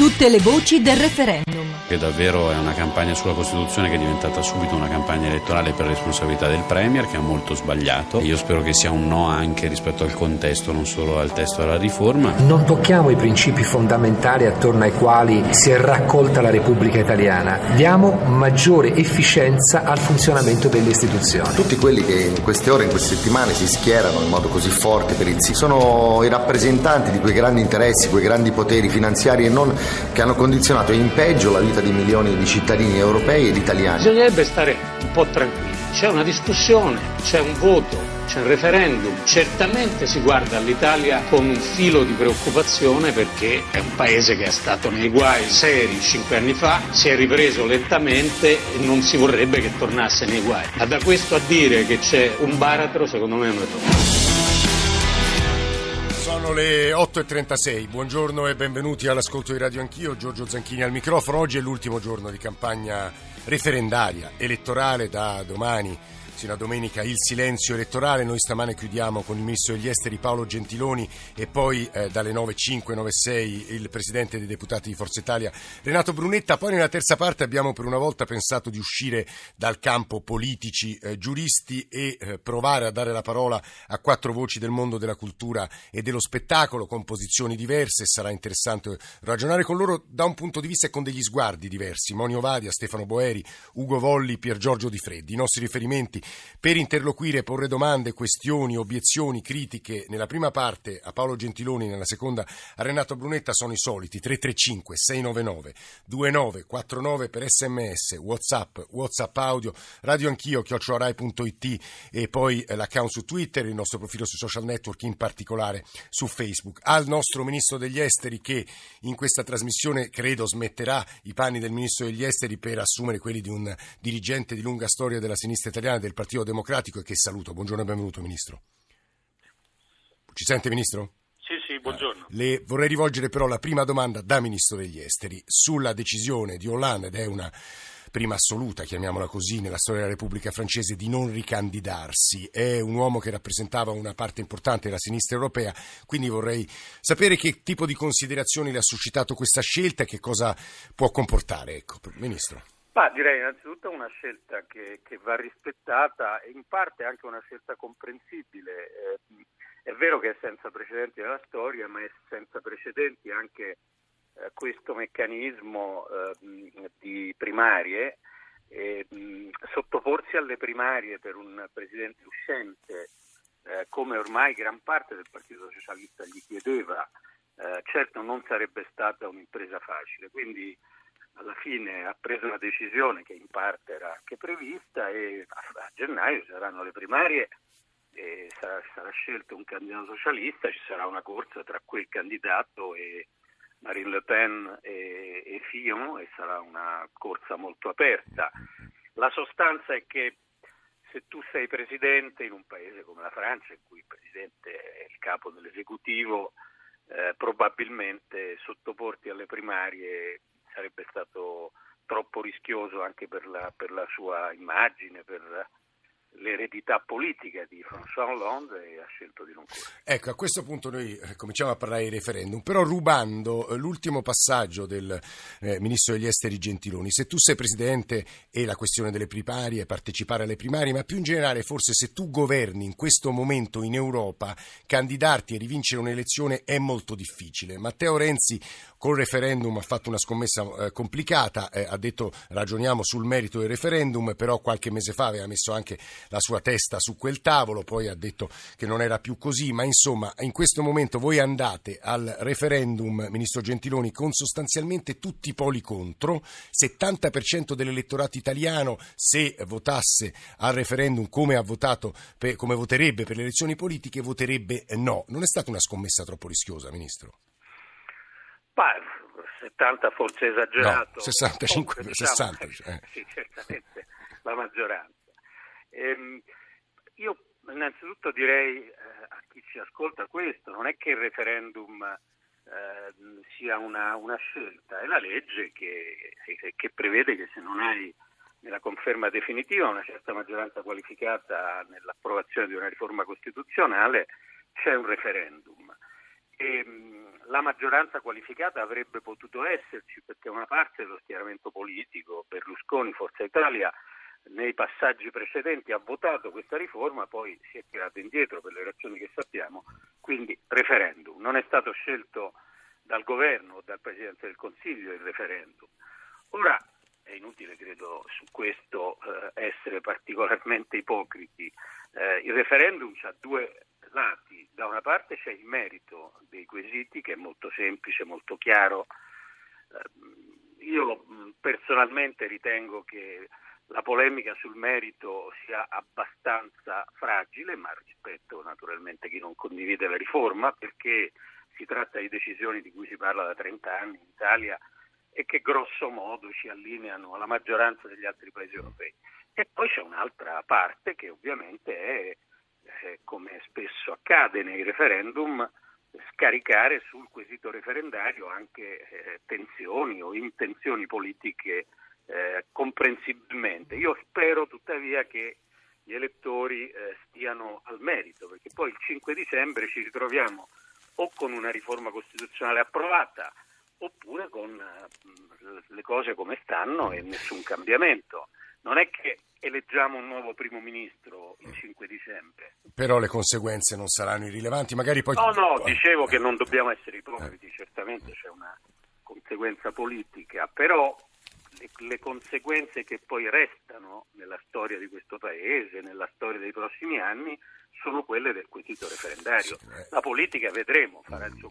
Tutte le voci del referendum. Che davvero è una campagna sulla Costituzione che è diventata subito una campagna elettorale per responsabilità del Premier, che ha molto sbagliato. Io spero che sia un no anche rispetto al contesto, non solo al testo della riforma. Non tocchiamo i principi fondamentali attorno ai quali si è raccolta la Repubblica Italiana. Diamo maggiore efficienza al funzionamento delle istituzioni. Tutti quelli che in queste ore, in queste settimane si schierano in modo così forte per il sì sono i rappresentanti di quei grandi interessi, quei grandi poteri finanziari e non che hanno condizionato in peggio la vita di milioni di cittadini europei ed italiani. Bisognerebbe stare un po' tranquilli. C'è una discussione, c'è un voto, c'è un referendum. Certamente si guarda all'Italia con un filo di preoccupazione perché è un paese che è stato nei guai seri cinque anni fa, si è ripreso lentamente e non si vorrebbe che tornasse nei guai. Ma da questo a dire che c'è un baratro, secondo me è un errore. Sono le 8.36, buongiorno e benvenuti all'ascolto di Radio Anch'io, Giorgio Zanchini al microfono. Oggi è l'ultimo giorno di campagna referendaria, elettorale da domani sino a domenica il silenzio elettorale. Noi stamane chiudiamo con il ministro degli esteri Paolo Gentiloni e poi eh, dalle 9.05, 9.06 il presidente dei deputati di Forza Italia Renato Brunetta. Poi nella terza parte abbiamo per una volta pensato di uscire dal campo politici, eh, giuristi e eh, provare a dare la parola a quattro voci del mondo della cultura e dello spettacolo con posizioni diverse. Sarà interessante ragionare con loro da un punto di vista e con degli sguardi diversi. Monio Vadia, Stefano Boeri, Ugo Volli, Pier Giorgio Di Freddi. I nostri riferimenti per interloquire, porre domande, questioni, obiezioni, critiche nella prima parte a Paolo Gentiloni, nella seconda a Renato Brunetta sono i soliti 335 699 2949 per sms, whatsapp, whatsapp audio, radio anch'io, chiocciorai.it e poi eh, l'account su Twitter, il nostro profilo sui social network, in particolare su Facebook. Al nostro Ministro degli Esteri che in questa trasmissione credo smetterà i panni del Ministro degli Esteri per assumere quelli di un dirigente di lunga storia della sinistra italiana del Partito Democratico e che saluto. Buongiorno e benvenuto Ministro. Ci sente Ministro? Sì, sì, buongiorno. Le vorrei rivolgere però la prima domanda da Ministro degli Esteri sulla decisione di Hollande ed è una prima assoluta, chiamiamola così, nella storia della Repubblica francese di non ricandidarsi. È un uomo che rappresentava una parte importante della sinistra europea, quindi vorrei sapere che tipo di considerazioni le ha suscitato questa scelta e che cosa può comportare. Ecco, Ministro. Ma direi innanzitutto una scelta che, che, va rispettata e in parte anche una scelta comprensibile. Eh, è vero che è senza precedenti nella storia, ma è senza precedenti anche eh, questo meccanismo eh, di primarie. Mh, sottoporsi alle primarie per un presidente uscente, eh, come ormai gran parte del Partito Socialista gli chiedeva, eh, certo non sarebbe stata un'impresa facile. Quindi alla fine ha preso una decisione che in parte era anche prevista e a, gennaio saranno le primarie e sarà, sarà, scelto un candidato socialista, ci sarà una corsa tra quel candidato e Marine Le Pen e, e Fillon e sarà una corsa molto aperta. La sostanza è che se tu sei presidente in un paese come la Francia, in cui il presidente è il capo dell'esecutivo, eh, probabilmente sottoporti alle primarie sarebbe stato troppo rischioso anche per la, per la sua immagine, per l'eredità politica di François Hollande e ha scelto di non correre. Ecco, a questo punto noi eh, cominciamo a parlare di referendum, però rubando eh, l'ultimo passaggio del eh, Ministro degli Esteri Gentiloni, se tu sei Presidente e la questione delle primarie, partecipare alle primarie, ma più in generale forse se tu governi in questo momento in Europa, candidarti e rivincere un'elezione è molto difficile. Matteo Renzi col referendum ha fatto una scommessa eh, complicata, eh, ha detto ragioniamo sul merito del referendum, però qualche mese fa aveva messo anche la sua testa su quel tavolo, poi ha detto che non era più così, ma insomma in questo momento voi andate al referendum, Ministro Gentiloni, con sostanzialmente tutti i poli contro, 70% dell'elettorato italiano se votasse al referendum come ha votato, per, come voterebbe per le elezioni politiche, voterebbe no. Non è stata una scommessa troppo rischiosa, Ministro? Ma 70 forse esagerato. No, 65, Comunque, 60. Diciamo, eh. Sì, certamente. la maggioranza. Ehm, io innanzitutto direi eh, a chi ci ascolta questo, non è che il referendum eh, sia una, una, scelta, è la legge che, che prevede che se non hai nella conferma definitiva una certa maggioranza qualificata nell'approvazione di una riforma costituzionale, c'è un referendum. E, la maggioranza qualificata avrebbe potuto esserci perché una parte dello schieramento politico, Berlusconi, Forza Italia, nei passaggi precedenti ha votato questa riforma, poi si è tirato indietro per le ragioni che sappiamo, quindi referendum. Non è stato scelto dal governo o dal Presidente del Consiglio il referendum. Ora è inutile, credo, su questo eh, essere particolarmente ipocriti. Eh, il referendum ha due lati. Da una parte c'è il merito dei quesiti, che è molto semplice, molto chiaro. Eh, io personalmente ritengo che la polemica sul merito sia abbastanza fragile, ma rispetto naturalmente chi non condivide la riforma, perché si tratta di decisioni di cui si parla da 30 anni in Italia e che grosso modo ci allineano alla maggioranza degli altri paesi europei. E poi c'è un'altra parte che ovviamente è, eh, come spesso accade nei referendum, scaricare sul quesito referendario anche eh, tensioni o intenzioni politiche eh, comprensibilmente. Io spero tuttavia che gli elettori eh, stiano al merito, perché poi il 5 dicembre ci ritroviamo o con una riforma costituzionale approvata oppure con uh, le cose come stanno e nessun cambiamento. Non è che eleggiamo un nuovo primo ministro il 5 dicembre. Però le conseguenze non saranno irrilevanti, magari poi... No, no, dicevo che non dobbiamo essere ipocriti, eh. certamente c'è una conseguenza politica, però le, conseguenze che poi restano nella storia di questo Paese, nella storia dei prossimi anni, sono quelle del quesito referendario. Eh. La politica vedremo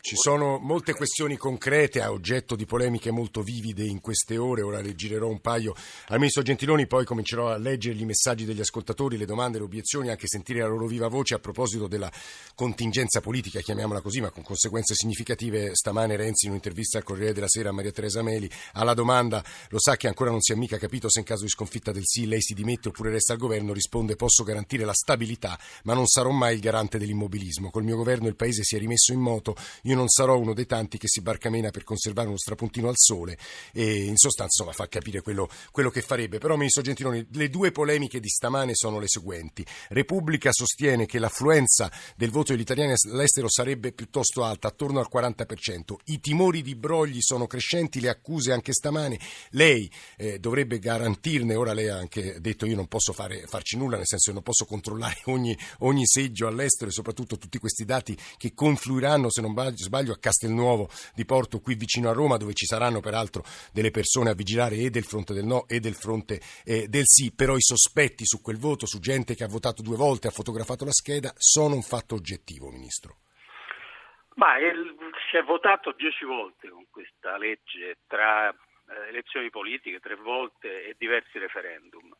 Ci sono molte questioni concrete a oggetto di polemiche molto vivide in queste ore, ora le girerò un paio al Ministro Gentiloni, poi comincerò a leggergli i messaggi degli ascoltatori, le domande, le obiezioni, anche sentire la loro viva voce a proposito della contingenza politica, chiamiamola così, ma con conseguenze significative. Stamane Renzi in un'intervista al Corriere della Sera a Maria Teresa Meli alla domanda lo sa che ancora non si è mica capito se in caso di sconfitta del sì lei si dimette oppure resta al governo, risponde posso garantire la stabilità, ma non sarò mai il garante dell'immobilismo. Col mio governo il paese si è rimesso in moto, io non sarò uno dei tanti che si barcamena per conservare uno strapuntino al sole e in sostanza insomma, fa capire quello, quello che farebbe. Però, Ministro Gentiloni, le due polemiche di stamane sono le seguenti. Repubblica sostiene che l'affluenza del voto degli italiani all'estero sarebbe piuttosto alta, attorno al 40%. I timori di brogli sono crescenti, le accuse anche stamane. Lei eh, dovrebbe garantirne, ora lei ha anche detto io non posso fare, farci nulla, nel senso che non posso controllare ogni, ogni seggio all'estero e soprattutto tutti questi dati che confluiranno, se non sbaglio, a Castelnuovo di Porto, qui vicino a Roma, dove ci saranno peraltro delle persone a vigilare e del fronte del no e del fronte eh, del sì, però i sospetti su quel voto, su gente che ha votato due volte, ha fotografato la scheda, sono un fatto oggettivo, Ministro. Ma il, si è votato dieci volte con questa legge tra eh, elezioni politiche, tre volte e diversi referendum.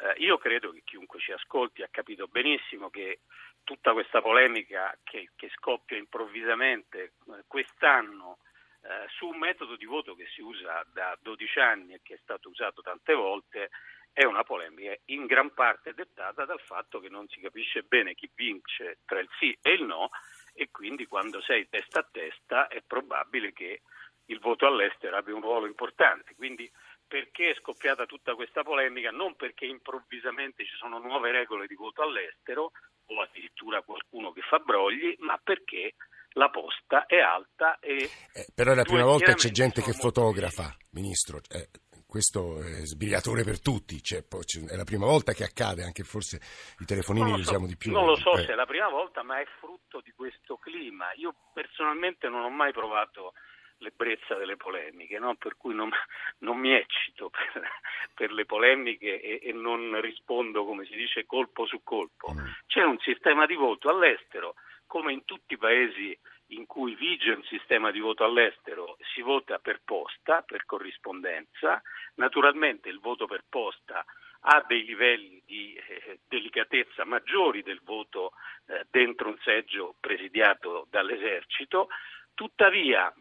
Eh, io credo che chiunque ci ascolti ha capito benissimo che tutta questa polemica che, che scoppia improvvisamente eh, quest'anno eh, su un metodo di voto che si usa da 12 anni e che è stato usato tante volte è una polemica in gran parte dettata dal fatto che non si capisce bene chi vince tra il sì e il no e quindi quando sei testa a testa è probabile che il voto all'estero abbia un ruolo importante. Quindi perché è scoppiata tutta questa polemica? Non perché improvvisamente ci sono nuove regole di voto all'estero o addirittura qualcuno che fa brogli, ma perché la posta è alta e... Eh, però è la prima volta c'è gente che fotografa, Ministro. Eh, questo è sbiriatore per tutti, cioè, è la prima volta che accade, anche forse i telefonini li so, usiamo di più. Non lo so eh. se è la prima volta, ma è frutto di questo clima. Io personalmente non ho mai provato l'ebbrezza delle polemiche, no? per cui non, non, mi eccito per, per le polemiche e, e, non rispondo, come si dice, colpo su colpo. Mm. C'è un sistema di voto all'estero, come in tutti i paesi in cui vige un sistema di voto all'estero, si vota per posta, per corrispondenza. Naturalmente il voto per posta ha dei livelli di eh, delicatezza maggiori del voto eh, dentro un seggio presidiato dall'esercito. Tuttavia,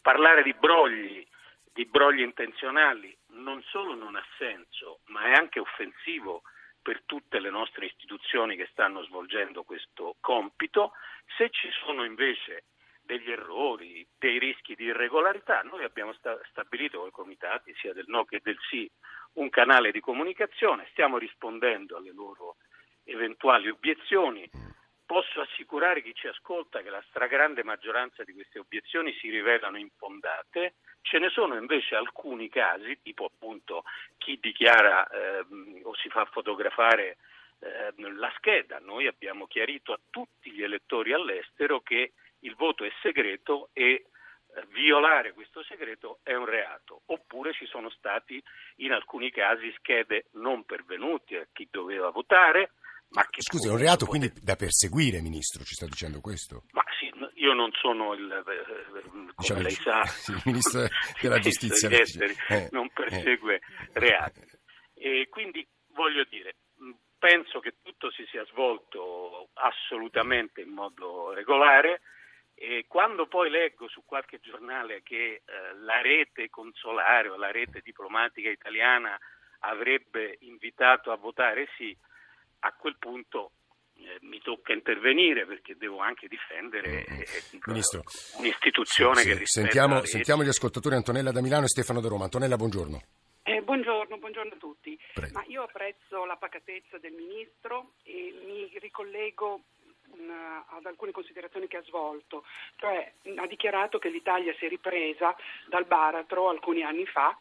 parlare di brogli, di brogli intenzionali non solo non ha senso, ma è anche offensivo per tutte le nostre istituzioni che stanno svolgendo questo compito. Se ci sono invece degli errori, dei rischi di irregolarità, noi abbiamo sta- stabilito con i comitati sia del no che del sì un canale di comunicazione, stiamo rispondendo alle loro eventuali obiezioni. Posso assicurare chi ci ascolta che la stragrande maggioranza di queste obiezioni si rivelano infondate, ce ne sono invece alcuni casi, tipo appunto chi dichiara eh, o si fa fotografare eh, la scheda. Noi abbiamo chiarito a tutti gli elettori all'estero che il voto è segreto e eh, violare questo segreto è un reato. Oppure ci sono stati in alcuni casi schede non pervenute a chi doveva votare. Ma che Scusi, è un reato quindi da perseguire, Ministro, ci sta dicendo questo? Ma sì, io non sono il, eh, come Diciamo, lei sa, il Ministro della Giustizia, degli esteri, eh, non eh. persegue reati. E quindi voglio dire, mh, penso che tutto si sia svolto assolutamente in modo regolare e quando poi leggo su qualche giornale che eh, la rete consolare o la rete diplomatica italiana avrebbe invitato a votare sì, a quel punto eh, mi tocca intervenire perché devo anche difendere eh, Ministro, un'istituzione Sì, che sì. rispetta Sentiamo, sentiamo gli ascoltatori Antonella da Milano e Stefano da Roma. Antonella, buongiorno. Eh, buongiorno, buongiorno a tutti. Io apprezzo la pacatezza del Ministro e mi ricollego mh, ad alcune considerazioni che ha svolto. Cioè, mh, ha dichiarato che l'Italia si è ripresa dal baratro alcuni anni fa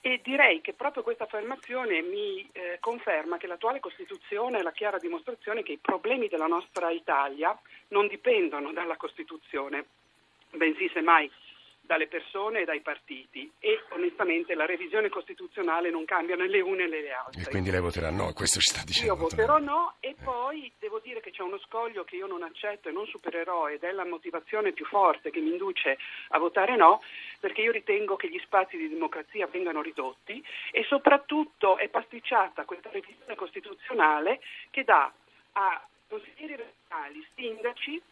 e direi che proprio questa affermazione mi eh, conferma che l'attuale Costituzione è la chiara dimostrazione che i problemi della nostra Italia non dipendono dalla Costituzione, bensì semmai dalle persone e dai partiti e onestamente la revisione costituzionale non cambia né le une né le altre. E quindi lei voterà no, questo ci sta dicendo. Io voterò no e poi devo dire che c'è uno scoglio che io non accetto e non supererò ed è la motivazione più forte che mi induce a votare no perché io ritengo che gli spazi di democrazia vengano ridotti e soprattutto è pasticciata questa revisione costituzionale che dà a consiglieri regionali, sindaci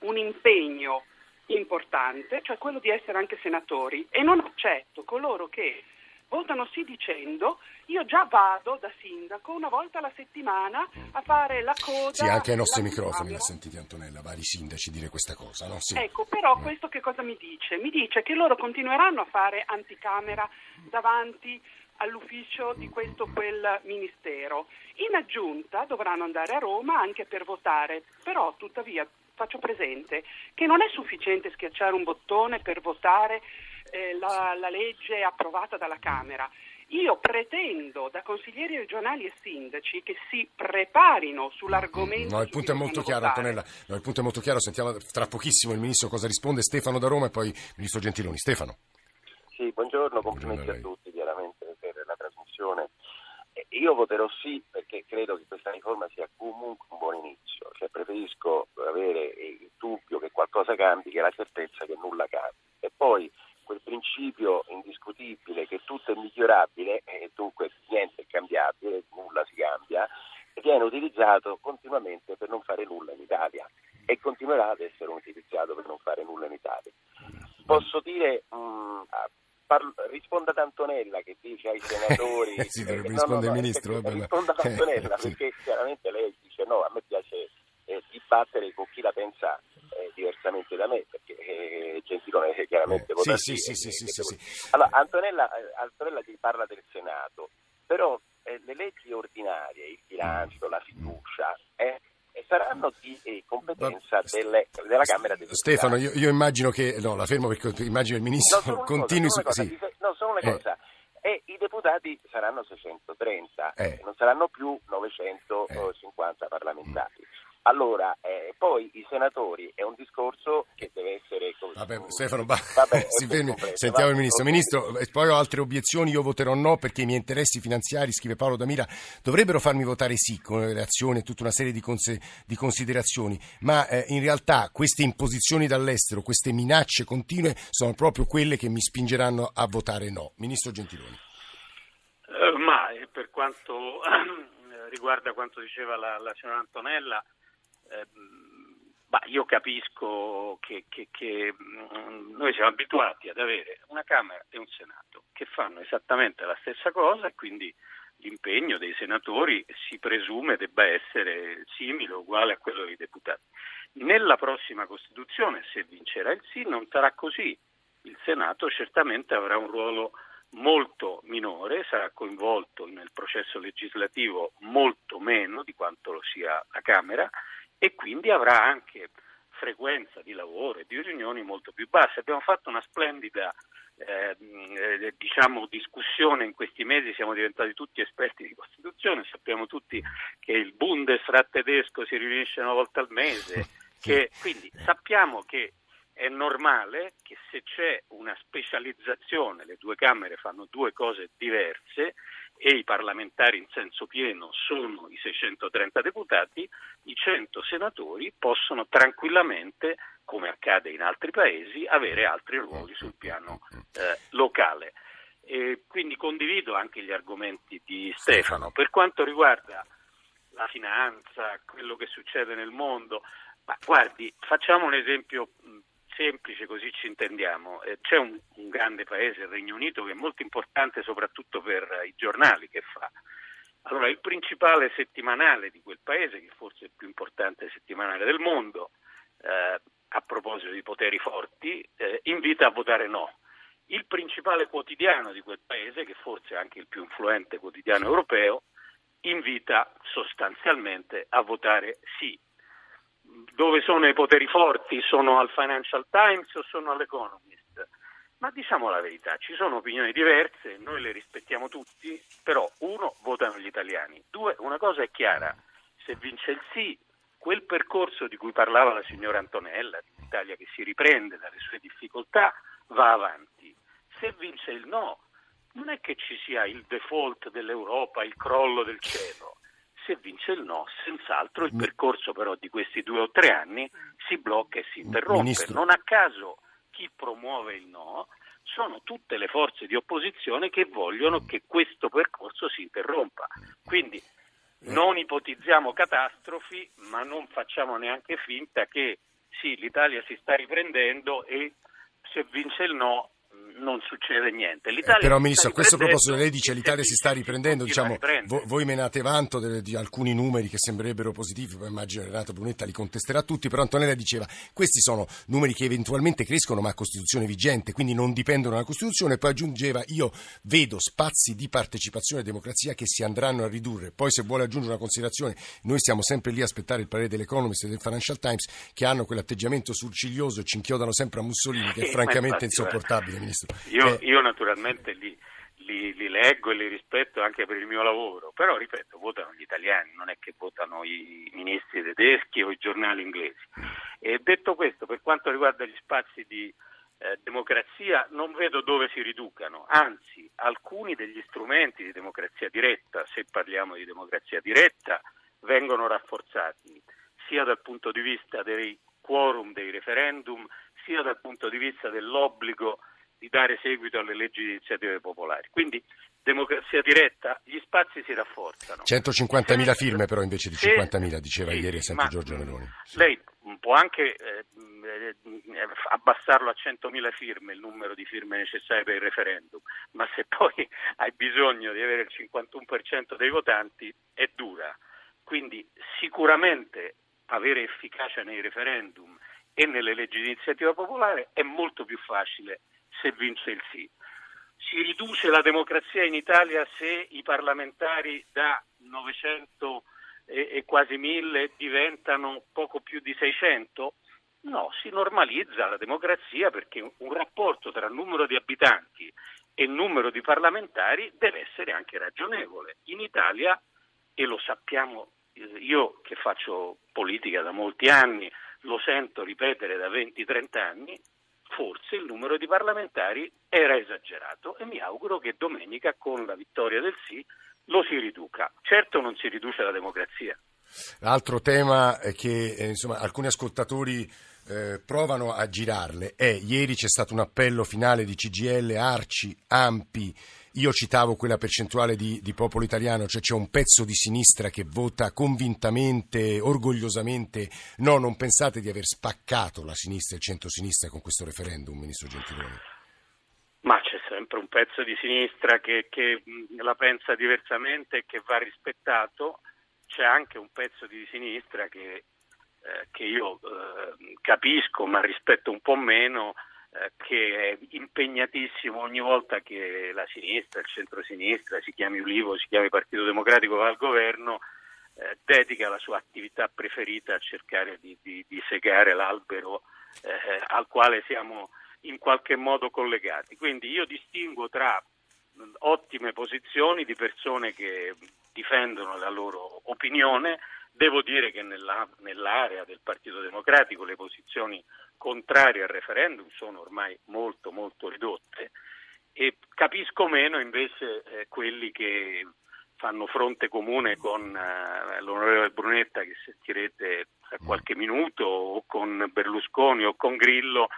un impegno importante, cioè quello di essere anche senatori e non accetto coloro che votano sì dicendo io già vado da sindaco una volta alla settimana a fare la coda. Sì, anche ai nostri microfoni l'ha sentita Antonella, vari sindaci dire questa cosa, no? Sì. Ecco, però questo che cosa mi dice? Mi dice che loro continueranno a fare anticamera davanti all'ufficio di questo o quel ministero. In aggiunta dovranno andare a Roma anche per votare, però tuttavia faccio presente che non è sufficiente schiacciare un bottone per votare eh, la, la legge approvata dalla Camera. Io pretendo da consiglieri regionali e sindaci che si preparino sull'argomento. No, il punto è molto chiaro, votare. Antonella. No, il punto è molto chiaro. Sentiamo tra pochissimo il ministro cosa risponde. Stefano da Roma e poi il ministro Gentiloni. Stefano. Sì, buongiorno, complimenti a tutti chiaramente per la trasmissione. Io voterò sì perché credo che questa riforma sia comunque un buon inizio, cioè preferisco avere il dubbio che qualcosa cambi che la certezza che nulla cambi. E poi quel principio indiscutibile che tutto è migliorabile e dunque niente è cambiabile, nulla si cambia, viene utilizzato continuamente per non fare nulla in Italia e continuerà ad essere utilizzato per non fare nulla in Italia. Posso dire, mh, ah, parlo- risponda ad Antonella che dice ai senatori... Sì, dovrebbe eh, rispondere il eh, ministro, perché- Risponda ad Antonella Eh, sì. perché chiaramente lei dice no, a me piace eh, dibattere con chi la pensa eh, diversamente da me, perché eh, Gentilone eh, chiaramente Eh, vota sì, sì, sì, sì, sì, sì. Allora, Antonella, eh, Antonella ti parla del Senato, però eh, le leggi ordinarie, il bilancio, la fiducia, eh, saranno di eh, competenza delle- della Camera dei Stefano, Deputati. io, io immagino che. No, la fermo perché immagino il ministro continui cosa, su. sì. cosa, no, solo una Eh. cosa. E i deputati saranno 630, Eh. non saranno più 950 parlamentari. Allora, eh, poi i senatori è un discorso che deve essere... così- Vabbè, Stefano, ba- Vabbè, si fermi. completo, Sentiamo va. il ministro. Ministro, eh, poi ho altre obiezioni. Io voterò no perché i miei interessi finanziari, scrive Paolo Damira, dovrebbero farmi votare sì con le azioni e tutta una serie di, conse- di considerazioni. Ma eh, in realtà queste imposizioni dall'estero, queste minacce continue, sono proprio quelle che mi spingeranno a votare no. Ministro Gentiloni. Eh, ma eh, per quanto eh, riguarda quanto diceva la, la signora Antonella, ehm, bah, io capisco che, che- che, mm, noi siamo abituati ad avere una Camera e un Senato. che fanno esattamente la stessa cosa e quindi l'impegno dei senatori si presume debba essere simile o uguale a quello dei deputati. Nella prossima Costituzione, se vincerà il sì, non sarà così. Il Senato certamente avrà un ruolo molto minore, sarà coinvolto nel processo legislativo molto meno di quanto lo sia la Camera e quindi avrà anche frequenza di lavoro e di riunioni molto più basse. Abbiamo fatto una splendida eh, eh, diciamo, discussione in questi mesi, siamo diventati tutti esperti di Costituzione, sappiamo tutti che il Bundesrat tedesco si riunisce una volta al mese, che, quindi sappiamo che è normale che se c'è una specializzazione, le due Camere fanno due cose diverse e i parlamentari in senso pieno sono i 630 deputati, i 100 senatori possono tranquillamente, come accade in altri paesi, avere altri ruoli sul piano eh, locale. E quindi condivido anche gli argomenti di Stefano. Per quanto riguarda la finanza, quello che succede nel mondo, ma guardi, facciamo un esempio semplice così ci intendiamo. Eh, c'è un, un, grande paese, il Regno Unito, che è molto importante soprattutto per eh, i giornali che fa. Allora, il principale settimanale di quel paese, che forse è il più importante settimanale del mondo, eh, a proposito di poteri forti, eh, invita a votare no. Il principale quotidiano di quel paese, che forse è anche il più influente quotidiano europeo, invita sostanzialmente a votare sì dove sono i poteri forti? Sono al Financial Times o sono all'Economist? Ma diciamo la verità, ci sono opinioni diverse, noi le rispettiamo tutti, però uno, votano gli italiani, due, una cosa è chiara, se vince il sì, quel percorso di cui parlava la signora Antonella, l'Italia che si riprende dalle sue difficoltà, va avanti. Se vince il no, non è che ci sia il default dell'Europa, il crollo del cielo se vince il no, senz'altro il percorso però di questi due o tre anni si blocca e si interrompe. Ministro. Non a caso chi promuove il no sono tutte le forze di opposizione che vogliono che questo percorso si interrompa. Quindi non ipotizziamo catastrofi, ma non facciamo neanche finta che sì, l'Italia si sta riprendendo e se vince il no non succede niente. Eh, però Ministro, a questo proposito lei dice che l'Italia si sta riprendendo, diciamo, vo- voi menate vanto de- di alcuni numeri che sembrerebbero positivi, poi immagino Renato Brunetta li contesterà tutti, però Antonella diceva questi sono numeri che eventualmente crescono ma a Costituzione vigente, quindi non dipendono dalla Costituzione, poi aggiungeva io vedo spazi di partecipazione e democrazia che si andranno a ridurre, poi se vuole aggiungere una considerazione, noi stiamo sempre lì a aspettare il parere dell'Economist e del Financial Times che hanno quell'atteggiamento surciglioso e ci inchiodano sempre a Mussolini che è francamente insopportabile, Ministro. Io, eh. io naturalmente li, li, li, leggo e li rispetto anche per il mio lavoro, però ripeto, votano gli italiani, non è che votano i ministri tedeschi o i giornali inglesi. E detto questo, per quanto riguarda gli spazi di eh, democrazia, non vedo dove si riducano, anzi alcuni degli strumenti di democrazia diretta, se parliamo di democrazia diretta, vengono rafforzati sia dal punto di vista dei quorum dei referendum, sia dal punto di vista dell'obbligo di dare seguito alle leggi di iniziative popolari. Quindi democrazia diretta, gli spazi si rafforzano. 150.000 firme però invece di 50.000, diceva sì, ieri sempre Giorgio Meloni. Sì. Lei può anche eh, eh, abbassarlo a 100.000 firme il numero di firme necessarie per il referendum, ma se poi hai bisogno di avere il 51% dei votanti è dura. Quindi sicuramente avere efficacia nei referendum e nelle leggi di iniziativa popolare è molto più facile se vince il sì. Si riduce la democrazia in Italia se i parlamentari da 900 e, e quasi 1000 diventano poco più di 600? No, si normalizza la democrazia perché un rapporto tra numero di abitanti e numero di parlamentari deve essere anche ragionevole. In Italia, e lo sappiamo io che faccio politica da molti anni, lo sento ripetere da 20-30 anni, forse il numero di parlamentari era esagerato e mi auguro che domenica con la vittoria del sì lo si riduca. Certo non si riduce la democrazia. L'altro tema che eh, insomma, alcuni ascoltatori eh, provano a girarle è ieri c'è stato un appello finale di CGL, Arci, Ampi io citavo quella percentuale di, di, popolo italiano, cioè c'è un pezzo di sinistra che vota convintamente, orgogliosamente no, non pensate di aver spaccato la sinistra e il centro-sinistra con questo referendum, Ministro Gentiloni? Ma c'è sempre un pezzo di sinistra che, che la pensa diversamente e che va rispettato, c'è anche un pezzo di sinistra che, eh, che io eh, capisco ma rispetto un po' meno, che è impegnatissimo ogni volta che la sinistra, il centro-sinistra, si chiami Ulivo, si chiami Partito Democratico, va al governo, eh, dedica la sua attività preferita a cercare di, di, di segare l'albero eh, al quale siamo in qualche modo collegati. Quindi io distingo tra ottime posizioni di persone che difendono la loro opinione. Devo dire che nella, nell'area del Partito Democratico le posizioni contrarie al referendum sono ormai molto molto ridotte e capisco meno invece eh, quelli che fanno fronte comune con eh, l'onorevole Brunetta che sentirete tra qualche minuto o con Berlusconi o con Grillo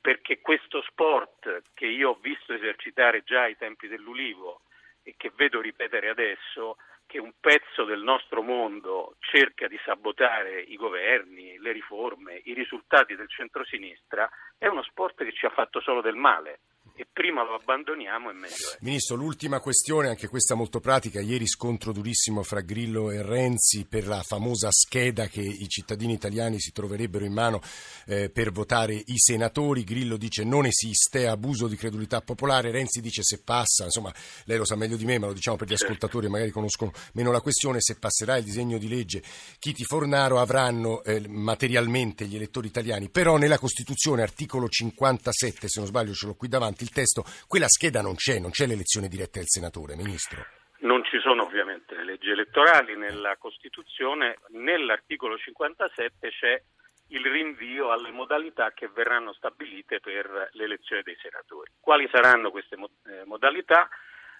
perché questo sport che io ho visto esercitare già ai tempi dell'Ulivo e che vedo ripetere adesso, che un pezzo del nostro mondo cerca di sabotare i governi, le riforme, i risultati del centrosinistra, è uno sport che ci ha fatto solo del male e prima lo abbandoniamo e meglio è. Ministro, l'ultima questione, anche questa molto pratica, ieri scontro durissimo fra Grillo e Renzi per la famosa scheda che i cittadini italiani si troverebbero in mano eh, per votare i senatori, Grillo dice non esiste, abuso di credulità popolare, Renzi dice se passa, insomma lei lo sa meglio di me, ma lo diciamo per gli certo. ascoltatori, magari conoscono meno la questione, se passerà il disegno di legge Chiti Fornaro avranno eh, materialmente gli elettori italiani, però nella Costituzione articolo 57, se non sbaglio ce l'ho qui davanti, il testo, quella scheda non c'è, non c'è l'elezione diretta del senatore, Ministro. Non ci sono ovviamente le leggi elettorali nella Costituzione, nell'articolo 57 c'è il rinvio alle modalità che verranno stabilite per l'elezione dei senatori. Quali saranno queste eh, modalità?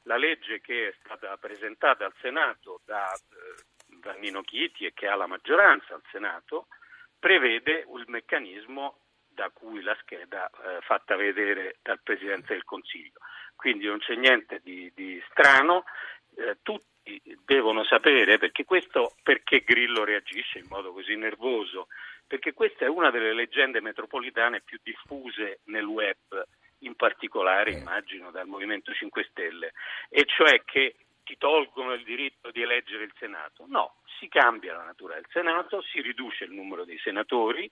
La legge che è stata presentata al Senato da, eh, da Nino Chiti e che ha la maggioranza al Senato prevede il meccanismo da cui la scheda eh, fatta vedere dal Presidente del Consiglio. Quindi non c'è niente di, di strano, eh, tutti devono sapere perché questo perché Grillo reagisce in modo così nervoso, perché questa è una delle leggende metropolitane più diffuse nel web, in particolare eh. immagino dal Movimento 5 Stelle, e cioè che ti tolgono il diritto di eleggere il Senato. No, si cambia la natura del Senato, si riduce il numero dei senatori,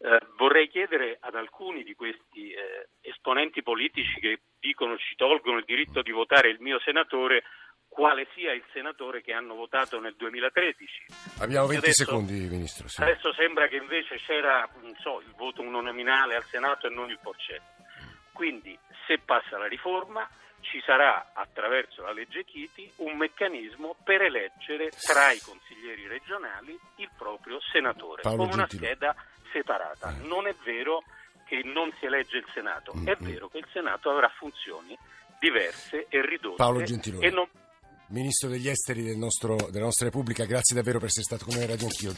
eh, vorrei chiedere ad alcuni di questi eh, esponenti politici che dicono ci tolgono il diritto di votare il mio senatore quale sia il senatore che hanno votato nel 2013. Abbiamo 20 adesso, secondi, Ministro. Sì. Adesso sembra che invece c'era so, il voto uninominale al Senato e non il porcetto. Quindi se passa la riforma ci sarà attraverso la legge Chiti un meccanismo per eleggere tra i consiglieri regionali il proprio senatore Paolo con una Gentile. scheda separata. Non è vero che non si elegge il Senato, è mm-hmm. vero che il Senato avrà funzioni diverse e ridotte. Paolo Gentiloni. Non... Ministro degli Esteri del nostro, della nostra Repubblica, grazie davvero per essere stato con noi a Radio Anch'io.